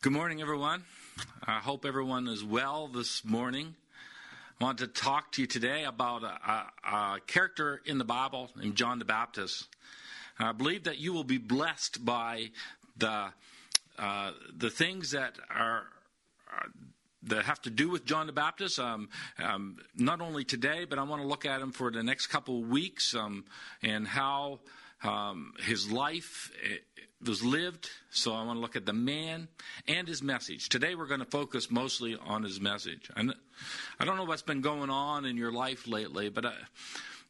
Good morning, everyone. I hope everyone is well this morning. I want to talk to you today about a, a, a character in the Bible named John the Baptist. And I believe that you will be blessed by the uh, the things that are, are, that have to do with John the Baptist. Um, um, not only today, but I want to look at him for the next couple of weeks um, and how um, his life was lived. So I want to look at the man and his message. Today we're going to focus mostly on his message. And I don't know what's been going on in your life lately, but I,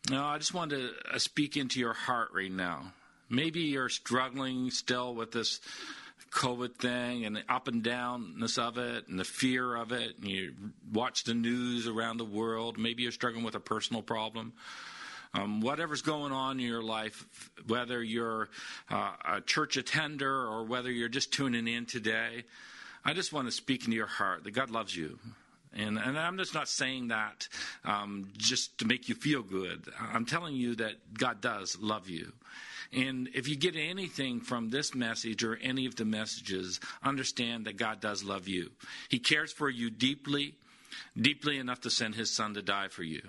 you know, I just want to uh, speak into your heart right now. Maybe you're struggling still with this COVID thing and the up and downness of it and the fear of it. And you watch the news around the world. Maybe you're struggling with a personal problem um, whatever's going on in your life, whether you're uh, a church attender or whether you're just tuning in today, I just want to speak into your heart that God loves you. And, and I'm just not saying that um, just to make you feel good. I'm telling you that God does love you. And if you get anything from this message or any of the messages, understand that God does love you. He cares for you deeply, deeply enough to send his son to die for you.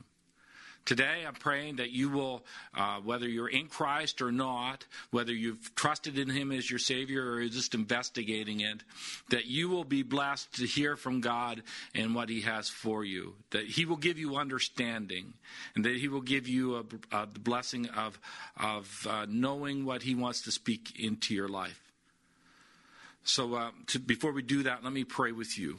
Today, I'm praying that you will, uh, whether you're in Christ or not, whether you've trusted in Him as your Savior or just investigating it, that you will be blessed to hear from God and what He has for you. That He will give you understanding, and that He will give you a, a blessing of of uh, knowing what He wants to speak into your life. So, uh, to, before we do that, let me pray with you.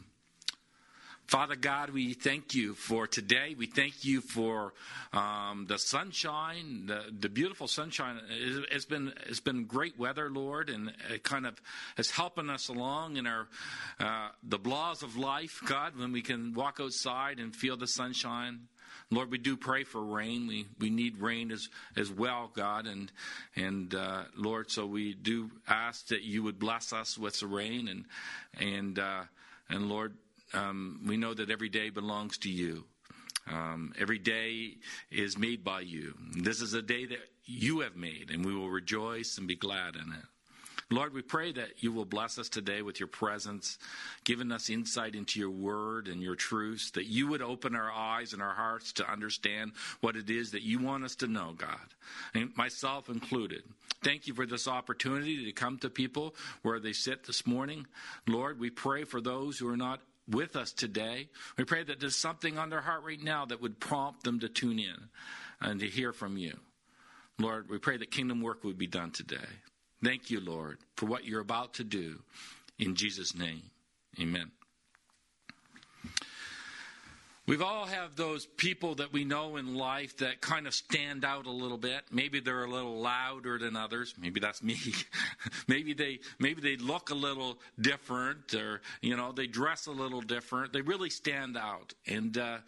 Father God, we thank you for today. We thank you for um, the sunshine, the, the beautiful sunshine. It's been it's been great weather, Lord, and it kind of is helping us along in our uh, the laws of life, God. When we can walk outside and feel the sunshine, Lord, we do pray for rain. We we need rain as as well, God, and and uh, Lord, so we do ask that you would bless us with the rain and and uh, and Lord um, we know that every day belongs to you. Um, every day is made by you. This is a day that you have made, and we will rejoice and be glad in it. Lord, we pray that you will bless us today with your presence, giving us insight into your word and your truths, that you would open our eyes and our hearts to understand what it is that you want us to know, God, and myself included. Thank you for this opportunity to come to people where they sit this morning. Lord, we pray for those who are not with us today. We pray that there's something on their heart right now that would prompt them to tune in and to hear from you. Lord, we pray that kingdom work would be done today. Thank you, Lord, for what you're about to do. In Jesus' name, amen. We've all have those people that we know in life that kind of stand out a little bit. Maybe they're a little louder than others. Maybe that's me. maybe they maybe they look a little different, or you know they dress a little different. They really stand out, and uh,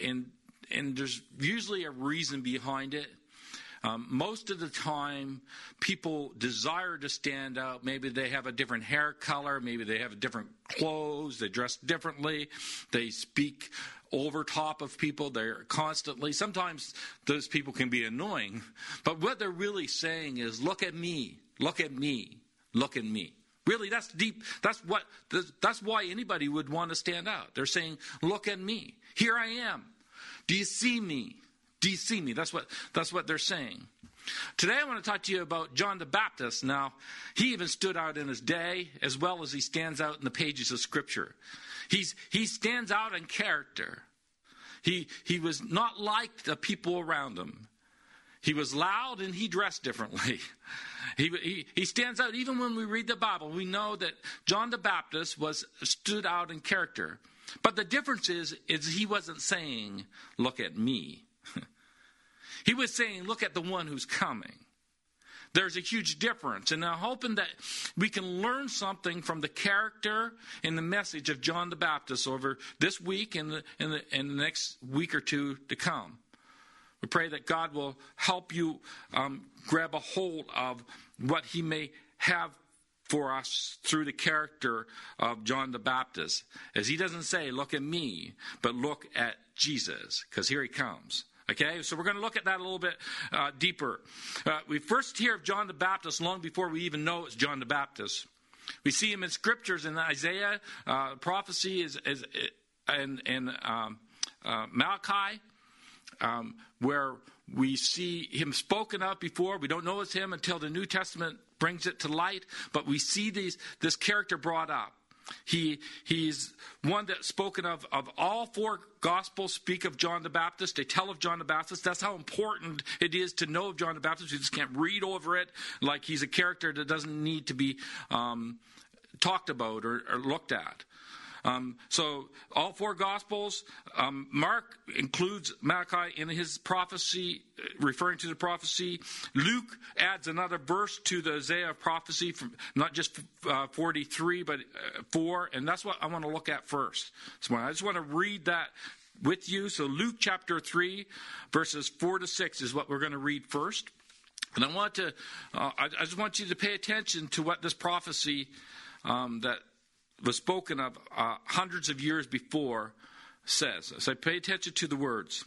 and and there's usually a reason behind it. Um, most of the time, people desire to stand out. Maybe they have a different hair color. Maybe they have different clothes. They dress differently. They speak over top of people. They're constantly, sometimes those people can be annoying, but what they're really saying is, look at me, look at me, look at me. Really, that's deep. That's what, that's why anybody would want to stand out. They're saying, look at me. Here I am. Do you see me? Do you see me? That's what, that's what they're saying. Today I want to talk to you about John the Baptist. Now, he even stood out in his day as well as he stands out in the pages of Scripture. He's, he stands out in character. He, he was not like the people around him. He was loud and he dressed differently. He, he, he, stands out. Even when we read the Bible, we know that John the Baptist was stood out in character. But the difference is, is he wasn't saying, look at me. he was saying, look at the one who's coming. There's a huge difference. And I'm hoping that we can learn something from the character and the message of John the Baptist over this week and the, and the, and the next week or two to come. We pray that God will help you um, grab a hold of what He may have for us through the character of John the Baptist. As He doesn't say, look at me, but look at Jesus, because here He comes. Okay, so we're going to look at that a little bit uh, deeper. Uh, we first hear of John the Baptist long before we even know it's John the Baptist. We see him in scriptures in Isaiah, uh, prophecy is, is, and, and um, uh, Malachi, um, where we see him spoken of before. We don't know it's him until the New Testament brings it to light, but we see these, this character brought up. He, he's one that's spoken of, of all four Gospels speak of John the Baptist. They tell of John the Baptist. That's how important it is to know of John the Baptist. You just can't read over it like he's a character that doesn't need to be um, talked about or, or looked at. Um, so all four Gospels, um, Mark includes Malachi in his prophecy, referring to the prophecy. Luke adds another verse to the Isaiah prophecy, from not just uh, 43, but uh, 4, and that's what I want to look at first. So I just want to read that with you. So Luke chapter 3, verses 4 to 6 is what we're going to read first. And I want to, uh, I, I, just want you to pay attention to what this prophecy um, that was spoken of uh, hundreds of years before says. So pay attention to the words.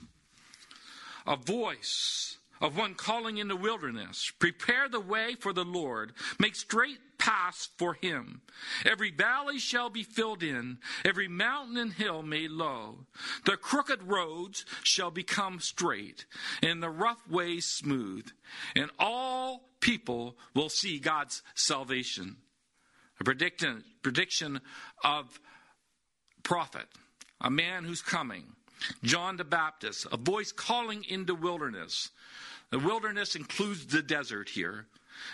A voice of one calling in the wilderness, prepare the way for the Lord, make straight paths for him. Every valley shall be filled in, every mountain and hill made low. The crooked roads shall become straight, and the rough ways smooth, and all people will see God's salvation a prediction, prediction of prophet, a man who's coming, John the Baptist, a voice calling into wilderness. The wilderness includes the desert here,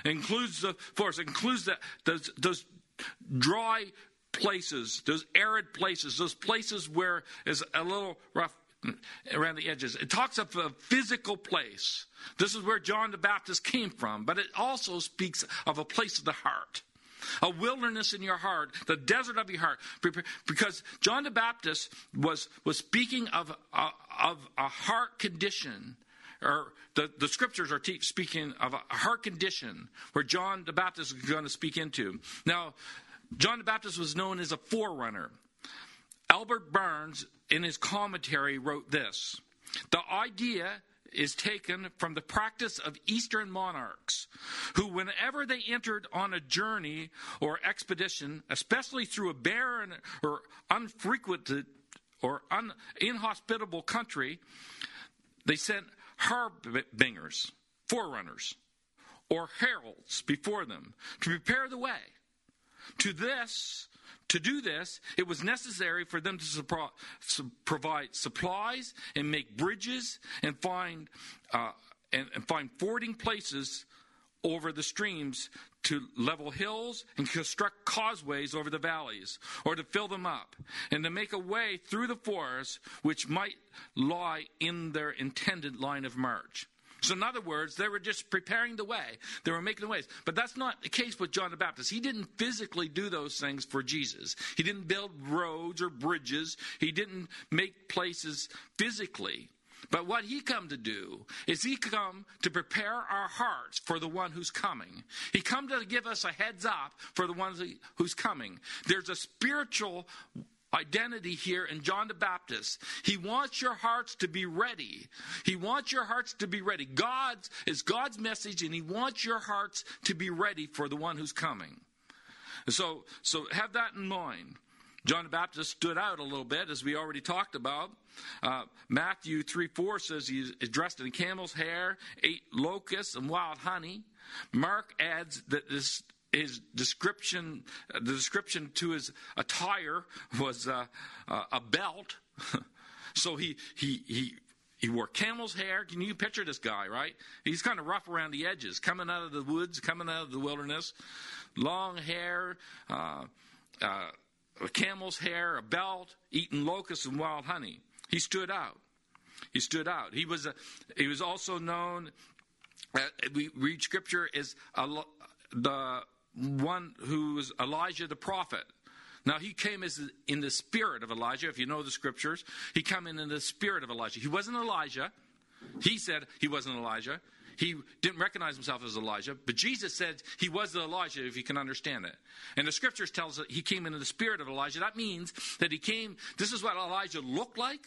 includes the forest, includes the, those, those dry places, those arid places, those places where is a little rough around the edges. It talks of a physical place. This is where John the Baptist came from, but it also speaks of a place of the heart a wilderness in your heart, the desert of your heart. Because John the Baptist was, was speaking of, uh, of a heart condition, or the, the scriptures are te- speaking of a heart condition where John the Baptist is going to speak into. Now, John the Baptist was known as a forerunner. Albert Barnes, in his commentary, wrote this The idea is taken from the practice of Eastern monarchs, who, whenever they entered on a journey or expedition, especially through a barren or unfrequented or un- inhospitable country, they sent harbingers, forerunners, or heralds before them to prepare the way. To this, to do this, it was necessary for them to provide supplies and make bridges and find uh, and, and find fording places over the streams to level hills and construct causeways over the valleys, or to fill them up, and to make a way through the forest which might lie in their intended line of march. So, in other words, they were just preparing the way. They were making the ways. But that's not the case with John the Baptist. He didn't physically do those things for Jesus. He didn't build roads or bridges. He didn't make places physically. But what he come to do is he come to prepare our hearts for the one who's coming. He come to give us a heads up for the one who's coming. There's a spiritual identity here in John the Baptist. He wants your hearts to be ready. He wants your hearts to be ready. God's is God's message, and He wants your hearts to be ready for the one who's coming. So, so have that in mind. John the Baptist stood out a little bit, as we already talked about. Uh, Matthew 3 4 says he's dressed in camel's hair, ate locusts and wild honey. Mark adds that this his description, the description to his attire was uh, uh, a belt. so he, he, he, he wore camel's hair. Can you picture this guy, right? He's kind of rough around the edges, coming out of the woods, coming out of the wilderness. Long hair, uh, uh, camel's hair, a belt, eating locusts and wild honey. He stood out. He stood out. He was, a, he was also known, we read scripture, as a, the one who was Elijah the prophet. Now he came as in the spirit of Elijah. If you know the scriptures, he came in in the spirit of Elijah. He wasn't Elijah. He said he wasn't Elijah. He didn't recognize himself as Elijah, but Jesus said he was Elijah if you can understand it. And the scriptures tells us that he came in the spirit of Elijah. That means that he came. This is what Elijah looked like.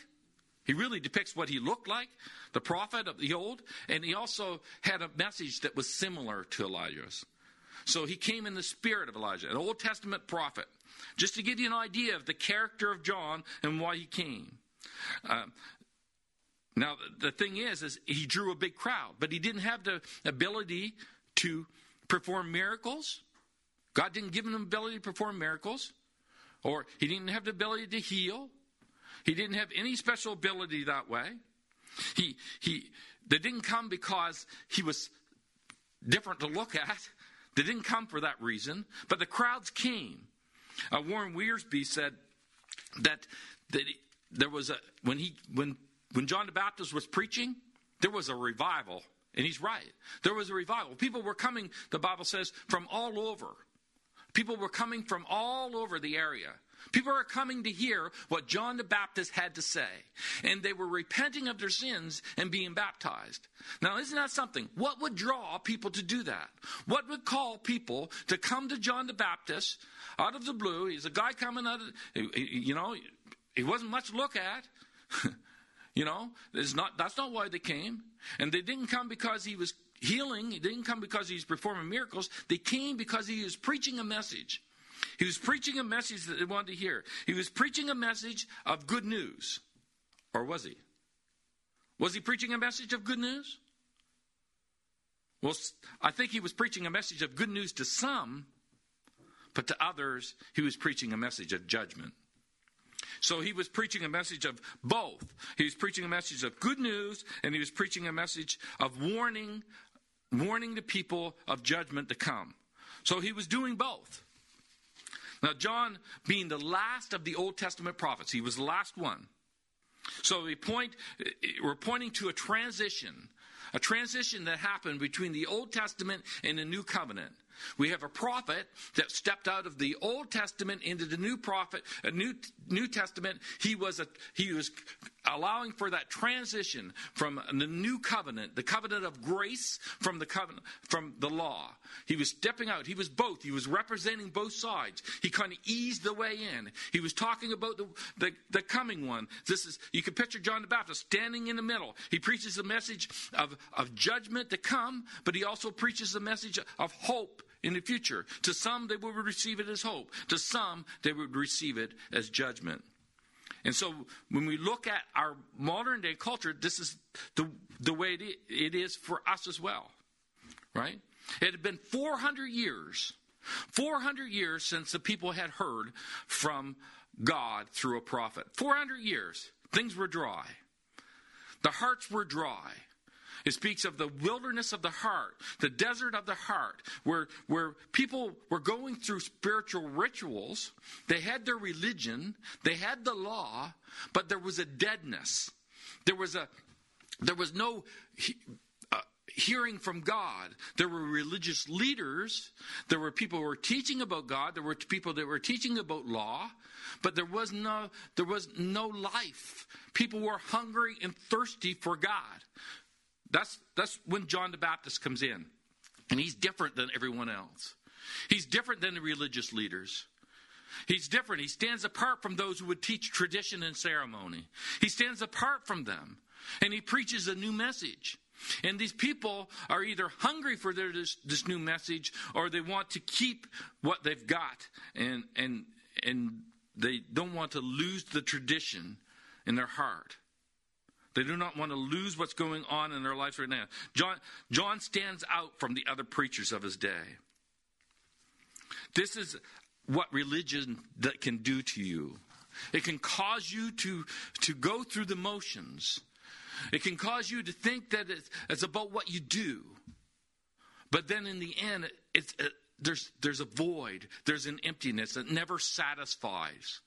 He really depicts what he looked like, the prophet of the old, and he also had a message that was similar to Elijah's. So he came in the spirit of Elijah, an Old Testament prophet, just to give you an idea of the character of John and why he came. Uh, now, the thing is, is he drew a big crowd, but he didn't have the ability to perform miracles. God didn't give him the ability to perform miracles, or he didn't have the ability to heal. He didn't have any special ability that way. He he they didn't come because he was different to look at. They didn't come for that reason, but the crowds came. Uh, Warren Wiersbe said that that there was a when he when when John the Baptist was preaching, there was a revival, and he's right. There was a revival. People were coming. The Bible says from all over. People were coming from all over the area. People are coming to hear what John the Baptist had to say. And they were repenting of their sins and being baptized. Now, isn't that something? What would draw people to do that? What would call people to come to John the Baptist out of the blue? He's a guy coming out of, you know, he wasn't much to look at. you know, not, that's not why they came. And they didn't come because he was healing. They didn't come because he was performing miracles. They came because he was preaching a message. He was preaching a message that they wanted to hear. He was preaching a message of good news. Or was he? Was he preaching a message of good news? Well, I think he was preaching a message of good news to some, but to others, he was preaching a message of judgment. So he was preaching a message of both. He was preaching a message of good news, and he was preaching a message of warning, warning the people of judgment to come. So he was doing both. Now, John, being the last of the Old Testament prophets, he was the last one. So we point, we're pointing to a transition, a transition that happened between the Old Testament and the New Covenant. We have a prophet that stepped out of the Old Testament into the New Prophet, a New New Testament. He was a he was allowing for that transition from the new covenant, the covenant of grace from the covenant from the law. He was stepping out. He was both. He was representing both sides. He kind of eased the way in. He was talking about the, the, the coming one. This is you can picture John the Baptist standing in the middle. He preaches the message of, of judgment to come, but he also preaches the message of hope in the future. To some, they would receive it as hope. To some, they would receive it as judgment. And so when we look at our modern day culture, this is the, the way it is for us as well. Right? It had been 400 years, 400 years since the people had heard from God through a prophet. 400 years. Things were dry. The hearts were dry. It speaks of the wilderness of the heart, the desert of the heart, where, where people were going through spiritual rituals. They had their religion, they had the law, but there was a deadness. There was a there was no uh, hearing from God. There were religious leaders. There were people who were teaching about God. There were people that were teaching about law, but there was no there was no life. People were hungry and thirsty for God. That's, that's when John the Baptist comes in. And he's different than everyone else. He's different than the religious leaders. He's different. He stands apart from those who would teach tradition and ceremony. He stands apart from them. And he preaches a new message. And these people are either hungry for their, this, this new message or they want to keep what they've got. And, and, and they don't want to lose the tradition in their heart. They do not want to lose what's going on in their lives right now. John, John stands out from the other preachers of his day. This is what religion that can do to you. It can cause you to, to go through the motions. It can cause you to think that it's, it's about what you do. But then in the end, it's, it, there's, there's a void, there's an emptiness that never satisfies.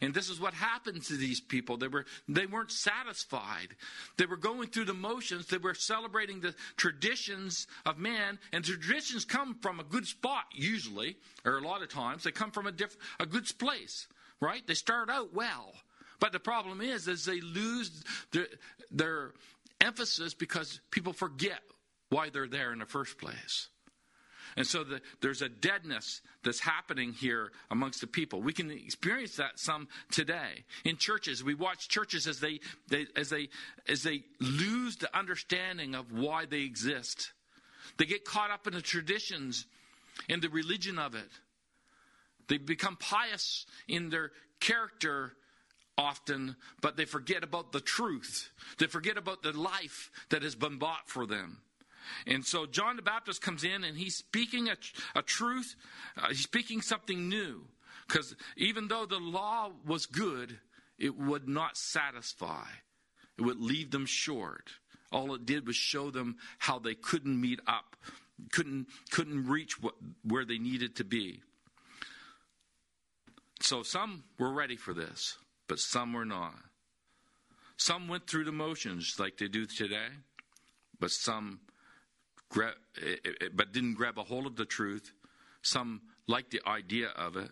And this is what happened to these people. They were they weren't satisfied. They were going through the motions. They were celebrating the traditions of man, and traditions come from a good spot usually, or a lot of times they come from a diff, a good place, right? They start out well, but the problem is, is they lose their, their emphasis because people forget why they're there in the first place. And so the, there's a deadness that's happening here amongst the people. We can experience that some today in churches. We watch churches as they, they as they as they lose the understanding of why they exist. They get caught up in the traditions in the religion of it. They become pious in their character often, but they forget about the truth. They forget about the life that has been bought for them. And so John the Baptist comes in and he's speaking a, a truth, uh, he's speaking something new. Because even though the law was good, it would not satisfy, it would leave them short. All it did was show them how they couldn't meet up, couldn't, couldn't reach what, where they needed to be. So some were ready for this, but some were not. Some went through the motions like they do today, but some gra- eh, eh, eh, but didn't grab a hold of the truth. Some liked the idea of it.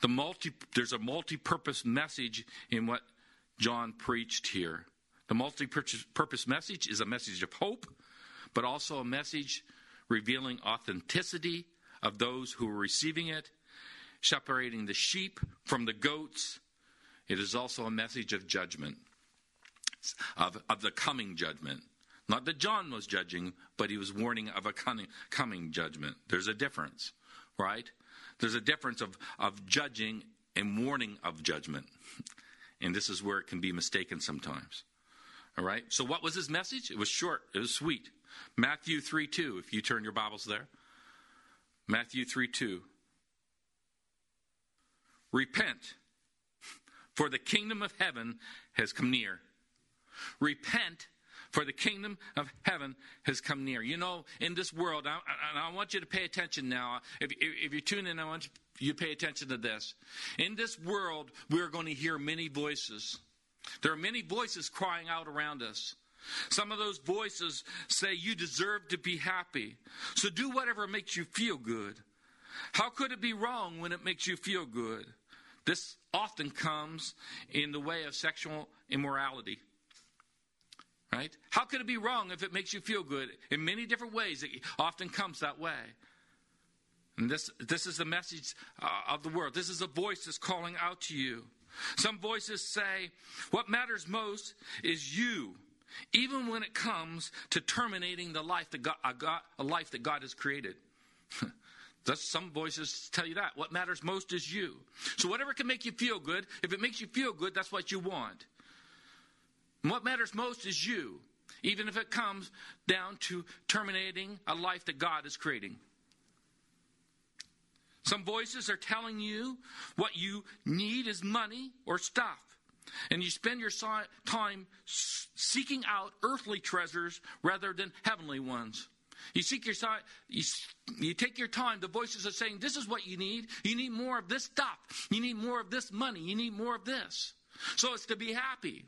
The multi, there's a multi-purpose message in what John preached here. The multi-purpose message is a message of hope, but also a message revealing authenticity of those who are receiving it, separating the sheep from the goats. It is also a message of judgment, of, of the coming judgment. Not that John was judging, but he was warning of a coming, judgment. There's a difference, right? There's a difference of, of judging and warning of judgment. And this is where it can be mistaken sometimes. All right? So, what was his message? It was short, it was sweet. Matthew 3 2, if you turn your Bibles there. Matthew 3 2. Repent, for the kingdom of heaven has come near. Repent, for the kingdom of heaven has come near. You know, in this world, I, I, I want you to pay attention now. If, if, if you tune in, I want you to pay attention to this. In this world, we're going to hear many voices. There are many voices crying out around us. Some of those voices say, You deserve to be happy. So do whatever makes you feel good. How could it be wrong when it makes you feel good? This often comes in the way of sexual immorality. Right? How could it be wrong if it makes you feel good? In many different ways, it often comes that way. And this, this is the message uh, of the world. This is a voice that's calling out to you. Some voices say, What matters most is you, even when it comes to terminating the life that God, a, God, a life that God has created. That's, some voices tell you that. What matters most is you. So, whatever can make you feel good, if it makes you feel good, that's what you want. And what matters most is you, even if it comes down to terminating a life that God is creating. Some voices are telling you what you need is money or stuff. And you spend your time seeking out earthly treasures rather than heavenly ones. You seek your you, you take your time. The voices are saying, This is what you need. You need more of this stuff. You need more of this money. You need more of this. So it's to be happy.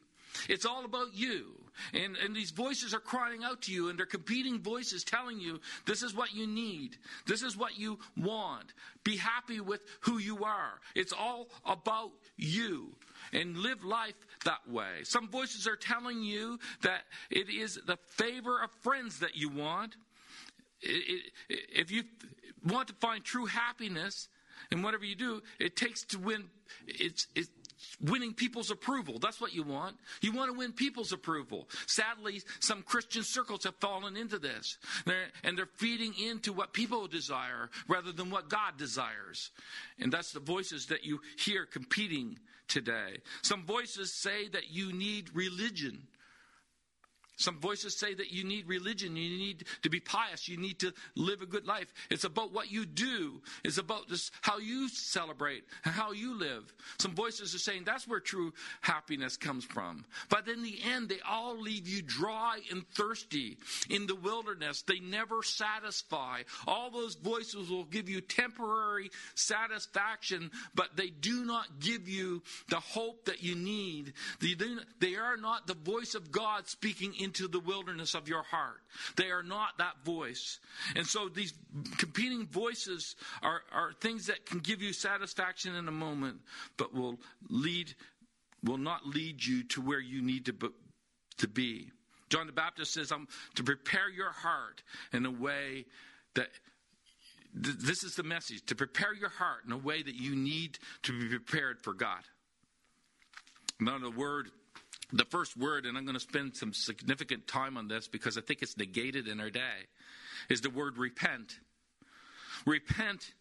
It's all about you. And, and these voices are crying out to you, and they're competing voices telling you this is what you need, this is what you want. Be happy with who you are. It's all about you. And live life that way. Some voices are telling you that it is the favor of friends that you want. It, it, if you want to find true happiness in whatever you do, it takes to win. It's, it's winning people's approval. That's what you want. You want to win people's approval. Sadly, some Christian circles have fallen into this. They're, and they're feeding into what people desire rather than what God desires. And that's the voices that you hear competing today. Some voices say that you need religion some voices say that you need religion, you need to be pious, you need to live a good life. It's about what you do, it's about just how you celebrate, how you live. Some voices are saying that's where true happiness comes from. But in the end, they all leave you dry and thirsty in the wilderness. They never satisfy. All those voices will give you temporary satisfaction, but they do not give you the hope that you need. They are not the voice of God speaking into the wilderness of your heart. They are not that voice. And so these competing voices are, are things that can give you satisfaction in a moment, but will lead will not lead you to where you need to, to be. John the Baptist says, I'm to prepare your heart in a way that this is the message to prepare your heart in a way that you need to be prepared for God. Now, the word the first word, and I'm going to spend some significant time on this because I think it's negated in our day, is the word repent. repent.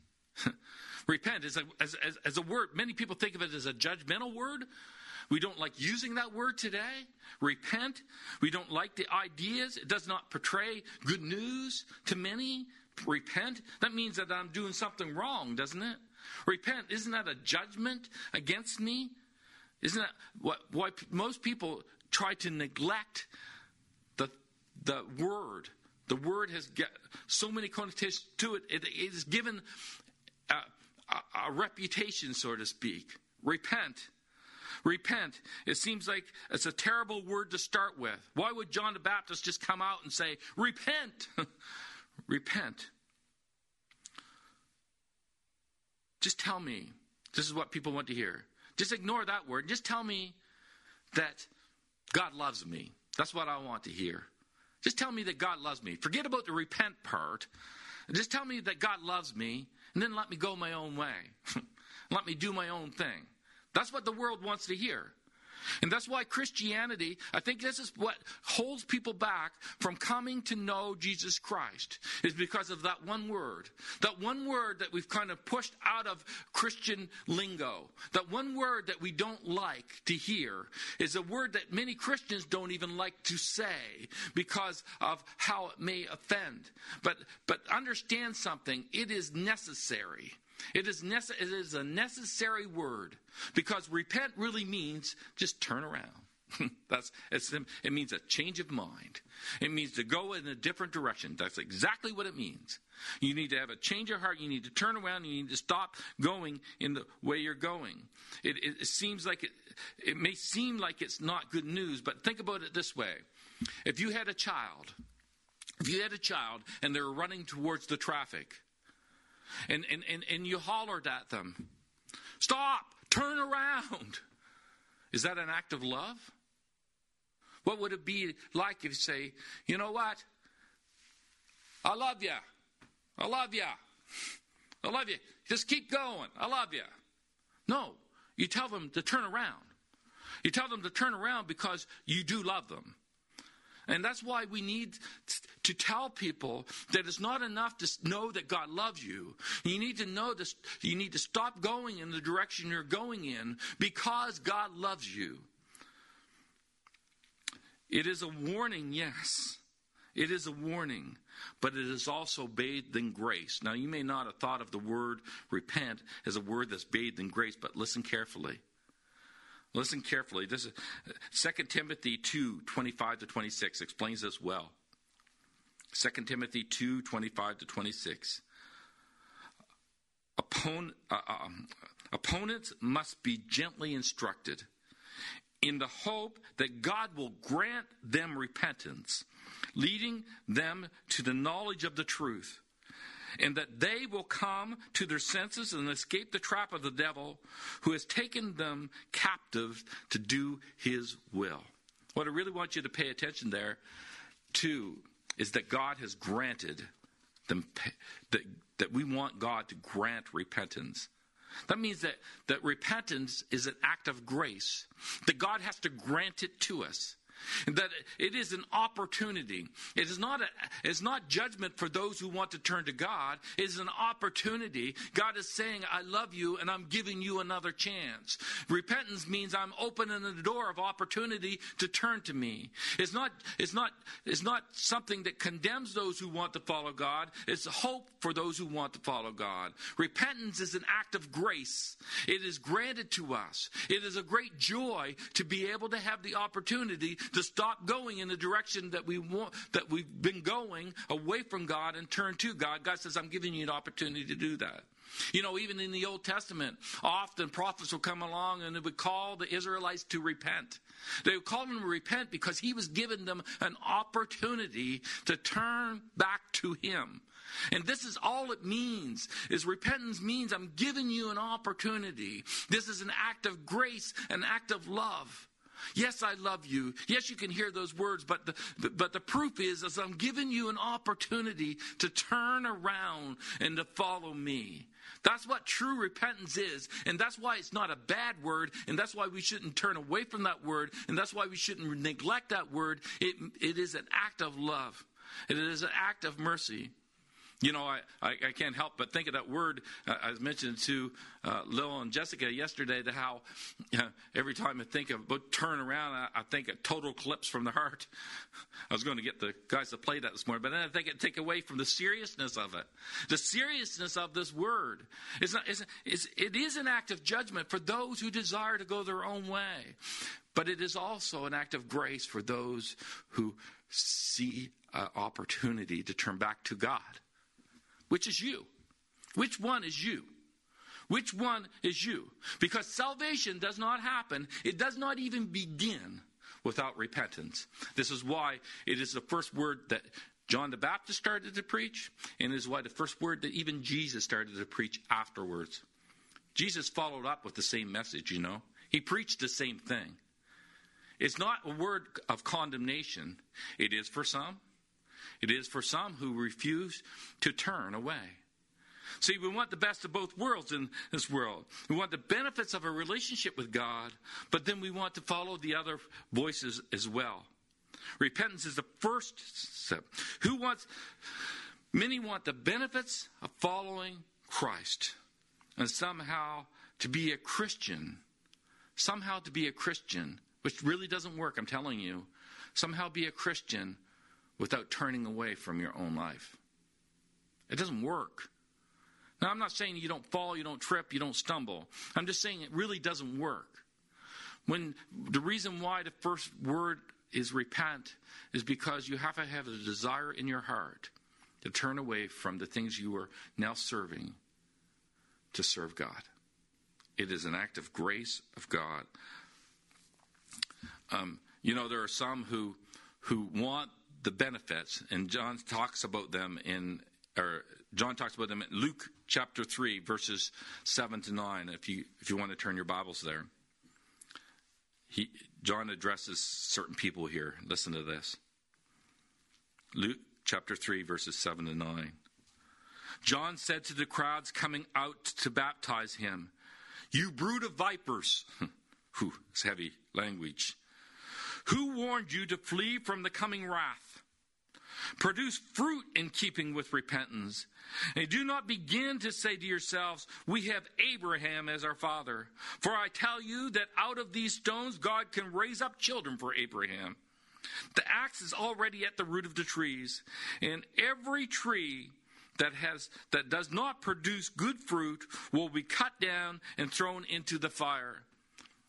repent is a, as, as, as a word, many people think of it as a judgmental word. We don't like using that word today. Repent. We don't like the ideas. It does not portray good news to many. Repent. That means that I'm doing something wrong, doesn't it? Repent. Isn't that a judgment against me? Isn't that what, why most people try to neglect the, the word? The word has got so many connotations to it. It, it is given a, a, a reputation, so to speak. Repent. Repent. It seems like it's a terrible word to start with. Why would John the Baptist just come out and say, Repent? Repent. Just tell me. This is what people want to hear. Just ignore that word. Just tell me that God loves me. That's what I want to hear. Just tell me that God loves me. Forget about the repent part. Just tell me that God loves me, and then let me go my own way. let me do my own thing. That's what the world wants to hear. And that's why Christianity, I think this is what holds people back from coming to know Jesus Christ, is because of that one word. That one word that we've kind of pushed out of Christian lingo. That one word that we don't like to hear is a word that many Christians don't even like to say because of how it may offend. But, but understand something, it is necessary. It is, nece- it is a necessary word because repent really means just turn around. That's it means a change of mind. It means to go in a different direction. That's exactly what it means. You need to have a change of heart. You need to turn around. You need to stop going in the way you're going. It, it, it seems like it, it may seem like it's not good news, but think about it this way: if you had a child, if you had a child and they're running towards the traffic, and, and, and, and you hollered at them, Stop, turn around. Is that an act of love? What would it be like if you say, You know what? I love you. I love you. I love you. Just keep going. I love you. No, you tell them to turn around. You tell them to turn around because you do love them. And that's why we need to tell people that it's not enough to know that God loves you. You need to know this, you need to stop going in the direction you're going in because God loves you. It is a warning, yes. It is a warning, but it is also bathed in grace. Now, you may not have thought of the word repent as a word that's bathed in grace, but listen carefully. Listen carefully. This is 2 Timothy 2 25 to 26 explains this well. 2 Timothy 2 25 to 26. Oppon, uh, uh, opponents must be gently instructed in the hope that God will grant them repentance, leading them to the knowledge of the truth and that they will come to their senses and escape the trap of the devil who has taken them captive to do his will. What I really want you to pay attention there to is that God has granted them that, that we want God to grant repentance. That means that, that repentance is an act of grace, that God has to grant it to us. That it is an opportunity. It is not a, it's not judgment for those who want to turn to God. It is an opportunity. God is saying, I love you and I'm giving you another chance. Repentance means I'm opening the door of opportunity to turn to me. It's not, it's not, it's not something that condemns those who want to follow God. It's hope for those who want to follow God. Repentance is an act of grace. It is granted to us. It is a great joy to be able to have the opportunity to stop going in the direction that we want, that we've been going away from God and turn to God. God says, I'm giving you an opportunity to do that. You know, even in the Old Testament, often prophets would come along and they would call the Israelites to repent. They would call them to repent because he was giving them an opportunity to turn back to him. And this is all it means is repentance means I'm giving you an opportunity. This is an act of grace, an act of love. Yes, I love you. Yes, you can hear those words, but the, but the proof is, is I'm giving you an opportunity to turn around and to follow me. That's what true repentance is. And that's why it's not a bad word. And that's why we shouldn't turn away from that word. And that's why we shouldn't neglect that word. It, it is an act of love. It is an act of mercy. You know, I, I, I, can't help but think of that word uh, I was to uh, Lil and Jessica yesterday, that how every time I think of but turn around, I, I, think a total eclipse from the heart. I was going to get the guys to play that this morning, but then I think it take away from the seriousness of it. The seriousness of this word. It's not, it's, it's, it is an act of judgment for those who desire to go their own way. But it is also an act of grace for those who see an opportunity to turn back to God. Which is you? Which one is you? Which one is you? Because salvation does not happen, it does not even begin without repentance. This is why it is the first word that John the Baptist started to preach, and is why the first word that even Jesus started to preach afterwards. Jesus followed up with the same message, you know. He preached the same thing. It's not a word of condemnation. It is for some. It is for some who refuse to turn away. See, we want the best of both worlds in this world. We want the benefits of a relationship with God, but then we want to follow the other voices as well. Repentance is the first step. Who wants, many want the benefits of following Christ and somehow to be a Christian. Somehow to be a Christian which really doesn't work, I'm telling you. Somehow be a Christian without turning away from your own life. It doesn't work. Now, I'm not saying you don't fall, you don't trip, you don't stumble. I'm just saying it really doesn't work. When the reason why the first word is repent is because you have to have a desire in your heart to turn away from the things you are now serving to serve God. It is an act of grace of God um, you know, there are some who who want the benefits, and John talks about them in, or John talks about them in Luke chapter three, verses seven to nine. If you if you want to turn your Bibles there, he John addresses certain people here. Listen to this. Luke chapter 3, verses 7 to 9. John said to the crowds coming out to baptize him, You brood of vipers. Whew, it's heavy language. Who warned you to flee from the coming wrath? Produce fruit in keeping with repentance. And do not begin to say to yourselves, We have Abraham as our father. For I tell you that out of these stones God can raise up children for Abraham. The axe is already at the root of the trees, and every tree that has that does not produce good fruit will be cut down and thrown into the fire.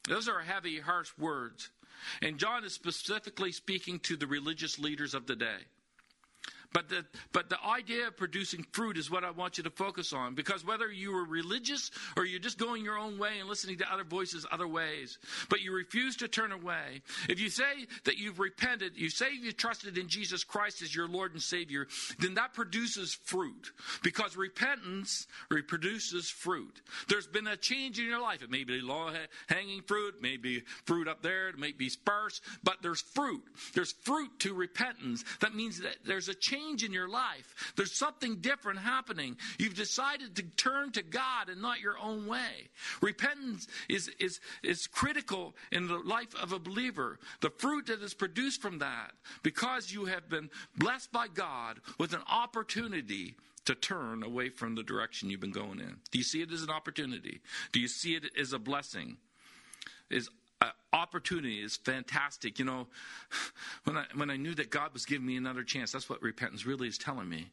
Those are heavy, harsh words. And John is specifically speaking to the religious leaders of the day. But the, but the idea of producing fruit is what I want you to focus on. Because whether you are religious or you're just going your own way and listening to other voices other ways, but you refuse to turn away, if you say that you've repented, you say you've trusted in Jesus Christ as your Lord and Savior, then that produces fruit. Because repentance reproduces fruit. There's been a change in your life. It may be low hanging fruit, may be fruit up there, it may be sparse, but there's fruit. There's fruit to repentance. That means that there's a change change in your life. There's something different happening. You've decided to turn to God and not your own way. Repentance is, is, is critical in the life of a believer. The fruit that is produced from that, because you have been blessed by God with an opportunity to turn away from the direction you've been going in. Do you see it as an opportunity? Do you see it as a blessing? Is uh, opportunity is fantastic. You know, when I when I knew that God was giving me another chance, that's what repentance really is telling me.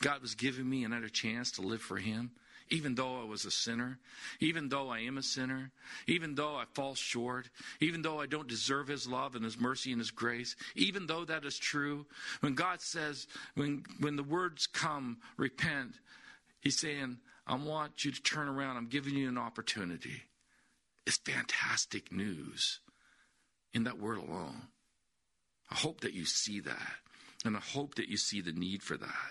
God was giving me another chance to live for Him, even though I was a sinner, even though I am a sinner, even though I fall short, even though I don't deserve His love and His mercy and His grace, even though that is true. When God says, when when the words come, repent, He's saying, I want you to turn around. I'm giving you an opportunity is fantastic news in that word alone. I hope that you see that. And I hope that you see the need for that.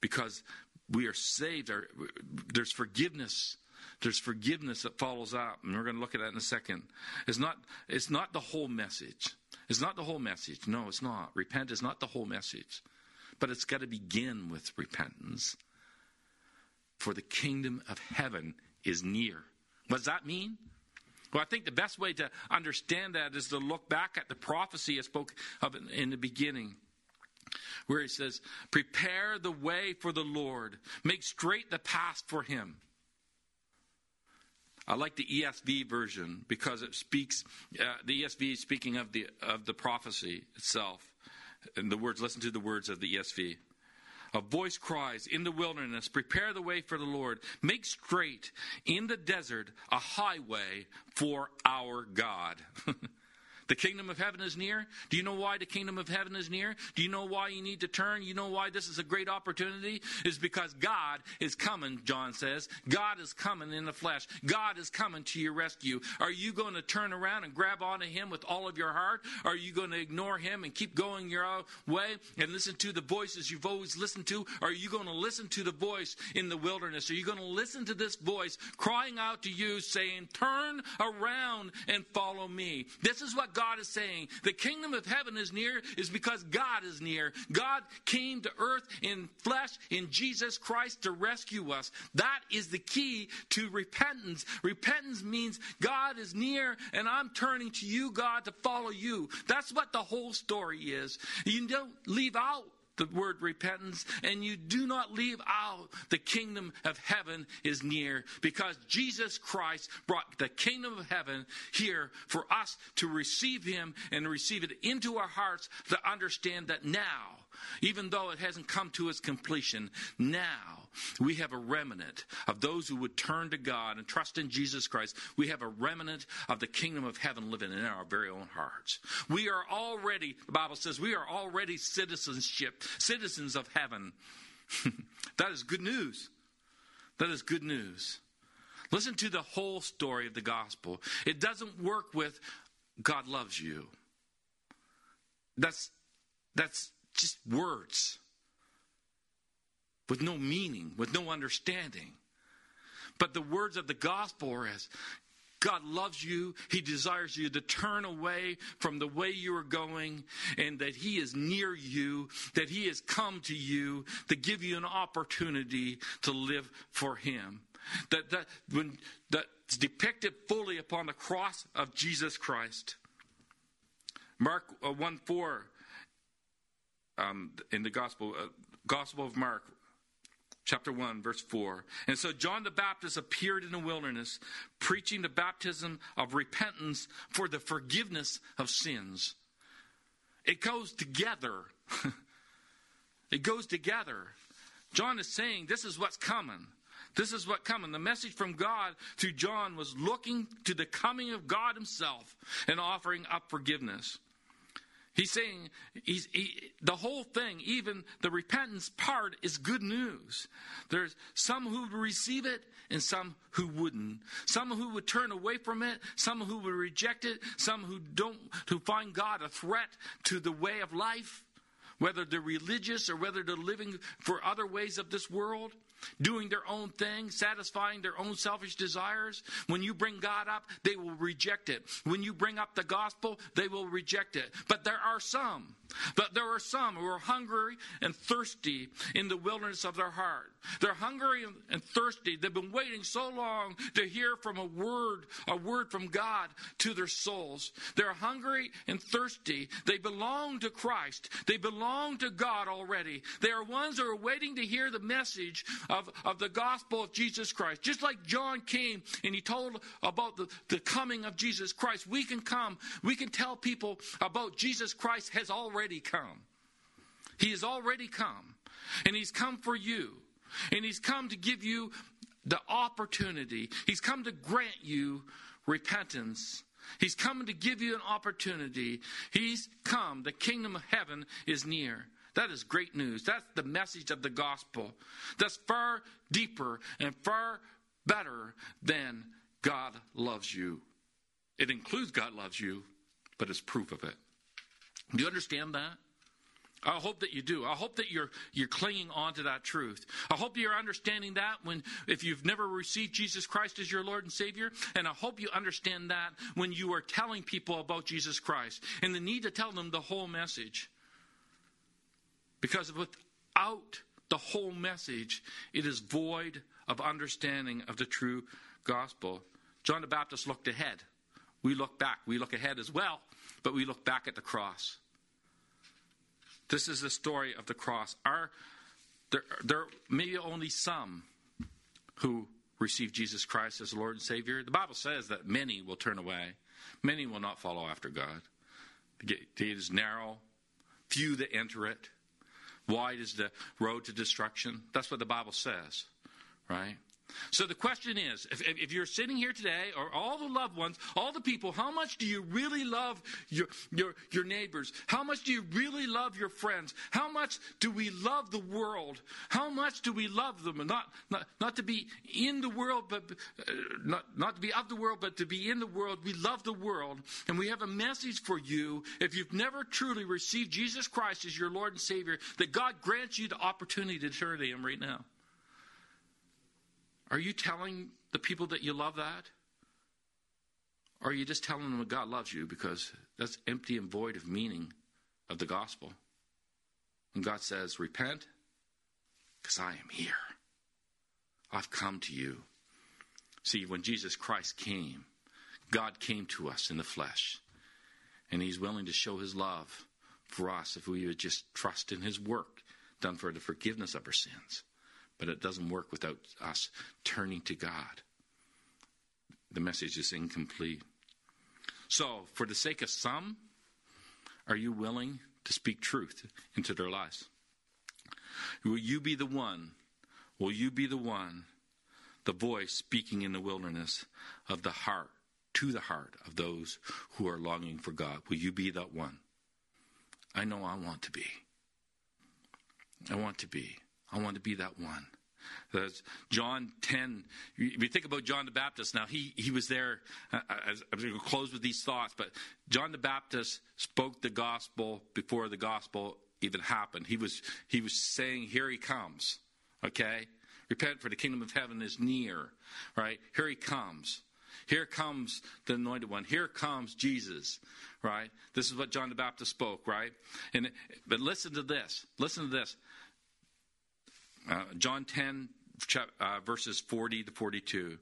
Because we are saved, there's forgiveness. There's forgiveness that follows up, and we're going to look at that in a second. It's not, it's not the whole message. It's not the whole message. No, it's not. Repent is not the whole message. But it's got to begin with repentance. For the kingdom of heaven is near. What does that mean? Well, I think the best way to understand that is to look back at the prophecy I spoke of in the beginning. where he says, Prepare the way for the Lord, make straight the path for him. I like the ESV version because it speaks, uh, the ESV is speaking of the, of the prophecy itself. And the words, listen to the words of the ESV. A voice cries in the wilderness, Prepare the way for the Lord. Make straight in the desert a highway for our God. The kingdom of heaven is near. Do you know why the kingdom of heaven is near? Do you know why you need to turn? You know why this is a great opportunity? Is because God is coming, John says. God is coming in the flesh. God is coming to your rescue. Are you going to turn around and grab onto him with all of your heart? Are you going to ignore him and keep going your own way and listen to the voices you've always listened to? Are you going to listen to the voice in the wilderness? Are you going to listen to this voice crying out to you saying, Turn around and follow me? This is what God God is saying. The kingdom of heaven is near is because God is near. God came to earth in flesh in Jesus Christ to rescue us. That is the key to repentance. Repentance means God is near and I'm turning to you, God, to follow you. That's what the whole story is. You don't leave out the word repentance, and you do not leave out the kingdom of heaven is near because Jesus Christ brought the kingdom of heaven here for us to receive him and receive it into our hearts to understand that now even though it hasn't come to its completion, now we have a remnant of those who would turn to God and trust in Jesus Christ. We have a remnant of the kingdom of heaven living in our very own hearts. We are already, the Bible says, we are already citizenship, citizens of heaven. that is good news. That is good news. Listen to the whole story of the gospel. It doesn't work with God loves you. That's that's just words with no meaning, with no understanding. But the words of the gospel are as God loves you. He desires you to turn away from the way you are going and that He is near you, that He has come to you to give you an opportunity to live for Him. That, that when that's depicted fully upon the cross of Jesus Christ. Mark uh, 1 4 um, in the Gospel, uh, Gospel of Mark, chapter 1, verse 4. And so John the Baptist appeared in the wilderness, preaching the baptism of repentance for the forgiveness of sins. It goes together. it goes together. John is saying this is what's coming. This is what coming. The message from God through John was looking to the coming of God Himself and offering up forgiveness. He's saying he's, he, the whole thing, even the repentance part, is good news. There's some who would receive it and some who wouldn't. Some who would turn away from it, some who would reject it, some who don't, who find God a threat to the way of life, whether they're religious or whether they're living for other ways of this world doing their own thing, satisfying their own selfish desires. When you bring God up, they will reject it. When you bring up the gospel, they will reject it. But there are some, but there are some who are hungry and thirsty in the wilderness of their heart. They're hungry and thirsty. They've been waiting so long to hear from a word, a word from God to their souls. They're hungry and thirsty. They belong to Christ. They belong to God already. They are ones who are waiting to hear the message of, of the gospel of Jesus Christ. Just like John came and he told about the, the coming of Jesus Christ, we can come, we can tell people about Jesus Christ has already come. He has already come. And he's come for you. And he's come to give you the opportunity. He's come to grant you repentance. He's come to give you an opportunity. He's come. The kingdom of heaven is near. That is great news. That's the message of the gospel. That's far deeper and far better than God loves you. It includes God loves you, but it's proof of it. Do you understand that? I hope that you do. I hope that you're you're clinging on to that truth. I hope you're understanding that when if you've never received Jesus Christ as your Lord and Savior, and I hope you understand that when you are telling people about Jesus Christ and the need to tell them the whole message. Because without the whole message, it is void of understanding of the true gospel. John the Baptist looked ahead. We look back. We look ahead as well, but we look back at the cross. This is the story of the cross. Our, there, there may be only some who receive Jesus Christ as Lord and Savior. The Bible says that many will turn away, many will not follow after God. The gate is narrow, few that enter it. Wide is the road to destruction. That's what the Bible says, right? So the question is if, if, you're sitting here today, or all the loved ones, all the people, how much do you really love your, your, your neighbors? How much do you really love your friends? How much do we love the world? How much do we love them? Not, not, not to be in the world, but uh, not, not to be of the world, but to be in the world. We love the world. And we have a message for you. If you've never truly received Jesus Christ as your Lord and Savior, that God grants you the opportunity to turn to Him right now. Are you telling the people that you love that? Or are you just telling them that God loves you because that's empty and void of meaning of the gospel? And God says, Repent, because I am here. I've come to you. See, when Jesus Christ came, God came to us in the flesh, and He's willing to show His love for us if we would just trust in His work done for the forgiveness of our sins but it doesn't work without us turning to God. The message is incomplete. So, for the sake of some, are you willing to speak truth into their lives? Will you be the one? Will you be the one, the voice speaking in the wilderness of the heart, to the heart of those who are longing for God? Will you be that one? I know I want to be. I want to be. I want to be that one. John 10, if you think about John the Baptist, now he, he was there, I'm going to close with these thoughts, but John the Baptist spoke the gospel before the gospel even happened. He was, he was saying, Here he comes, okay? Repent, for the kingdom of heaven is near, right? Here he comes. Here comes the anointed one. Here comes Jesus, right? This is what John the Baptist spoke, right? And but listen to this. Listen to this. Uh, John 10, uh, verses 40 to 42.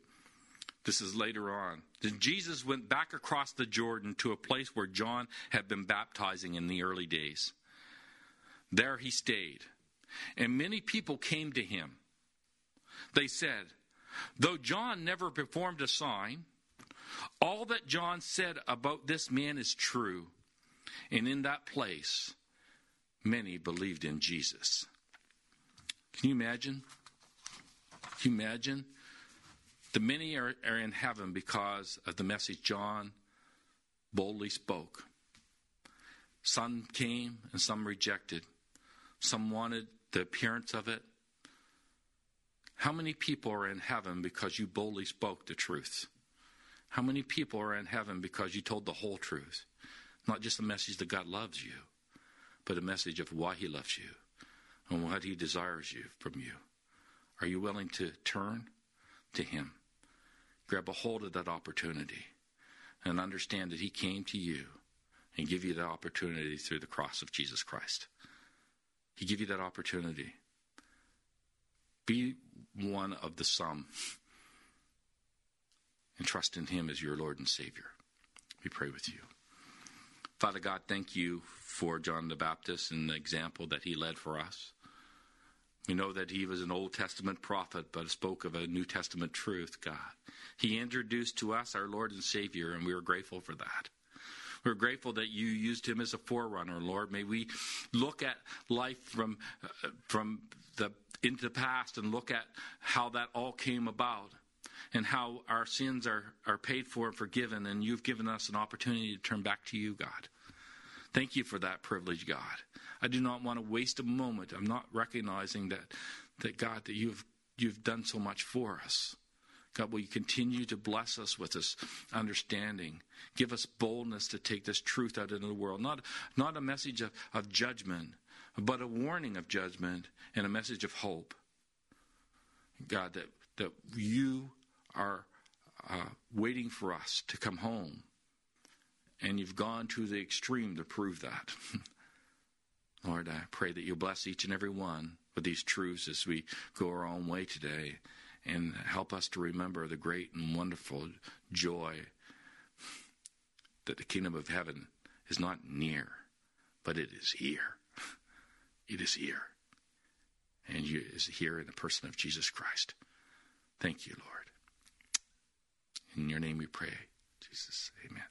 This is later on. Then Jesus went back across the Jordan to a place where John had been baptizing in the early days. There he stayed, and many people came to him. They said, Though John never performed a sign, all that John said about this man is true. And in that place, many believed in Jesus. Can you imagine? Can you imagine? The many are, are in heaven because of the message John boldly spoke. Some came and some rejected. Some wanted the appearance of it. How many people are in heaven because you boldly spoke the truth? How many people are in heaven because you told the whole truth? Not just the message that God loves you, but a message of why He loves you and what He desires you from you. Are you willing to turn to Him? Grab a hold of that opportunity and understand that He came to you and give you that opportunity through the cross of Jesus Christ. He give you that opportunity. Be one of the some and trust in Him as your Lord and Savior. We pray with you. Father God, thank you for John the Baptist and the example that he led for us. We know that he was an Old Testament prophet, but spoke of a New Testament truth, God. He introduced to us our Lord and Savior, and we are grateful for that. We're grateful that you used him as a forerunner, Lord. May we look at life from uh, from the into the past and look at how that all came about and how our sins are, are paid for and forgiven, and you've given us an opportunity to turn back to you, God. Thank you for that privilege, God. I do not want to waste a moment. I'm not recognizing that, that God, that you've, you've done so much for us. God, will you continue to bless us with this understanding? Give us boldness to take this truth out into the world. Not, not a message of, of judgment, but a warning of judgment and a message of hope. God, that, that you are uh, waiting for us to come home. And you've gone to the extreme to prove that. Lord, I pray that you'll bless each and every one with these truths as we go our own way today and help us to remember the great and wonderful joy that the kingdom of heaven is not near, but it is here. it is here. And it is here in the person of Jesus Christ. Thank you, Lord. In your name we pray. Jesus, amen.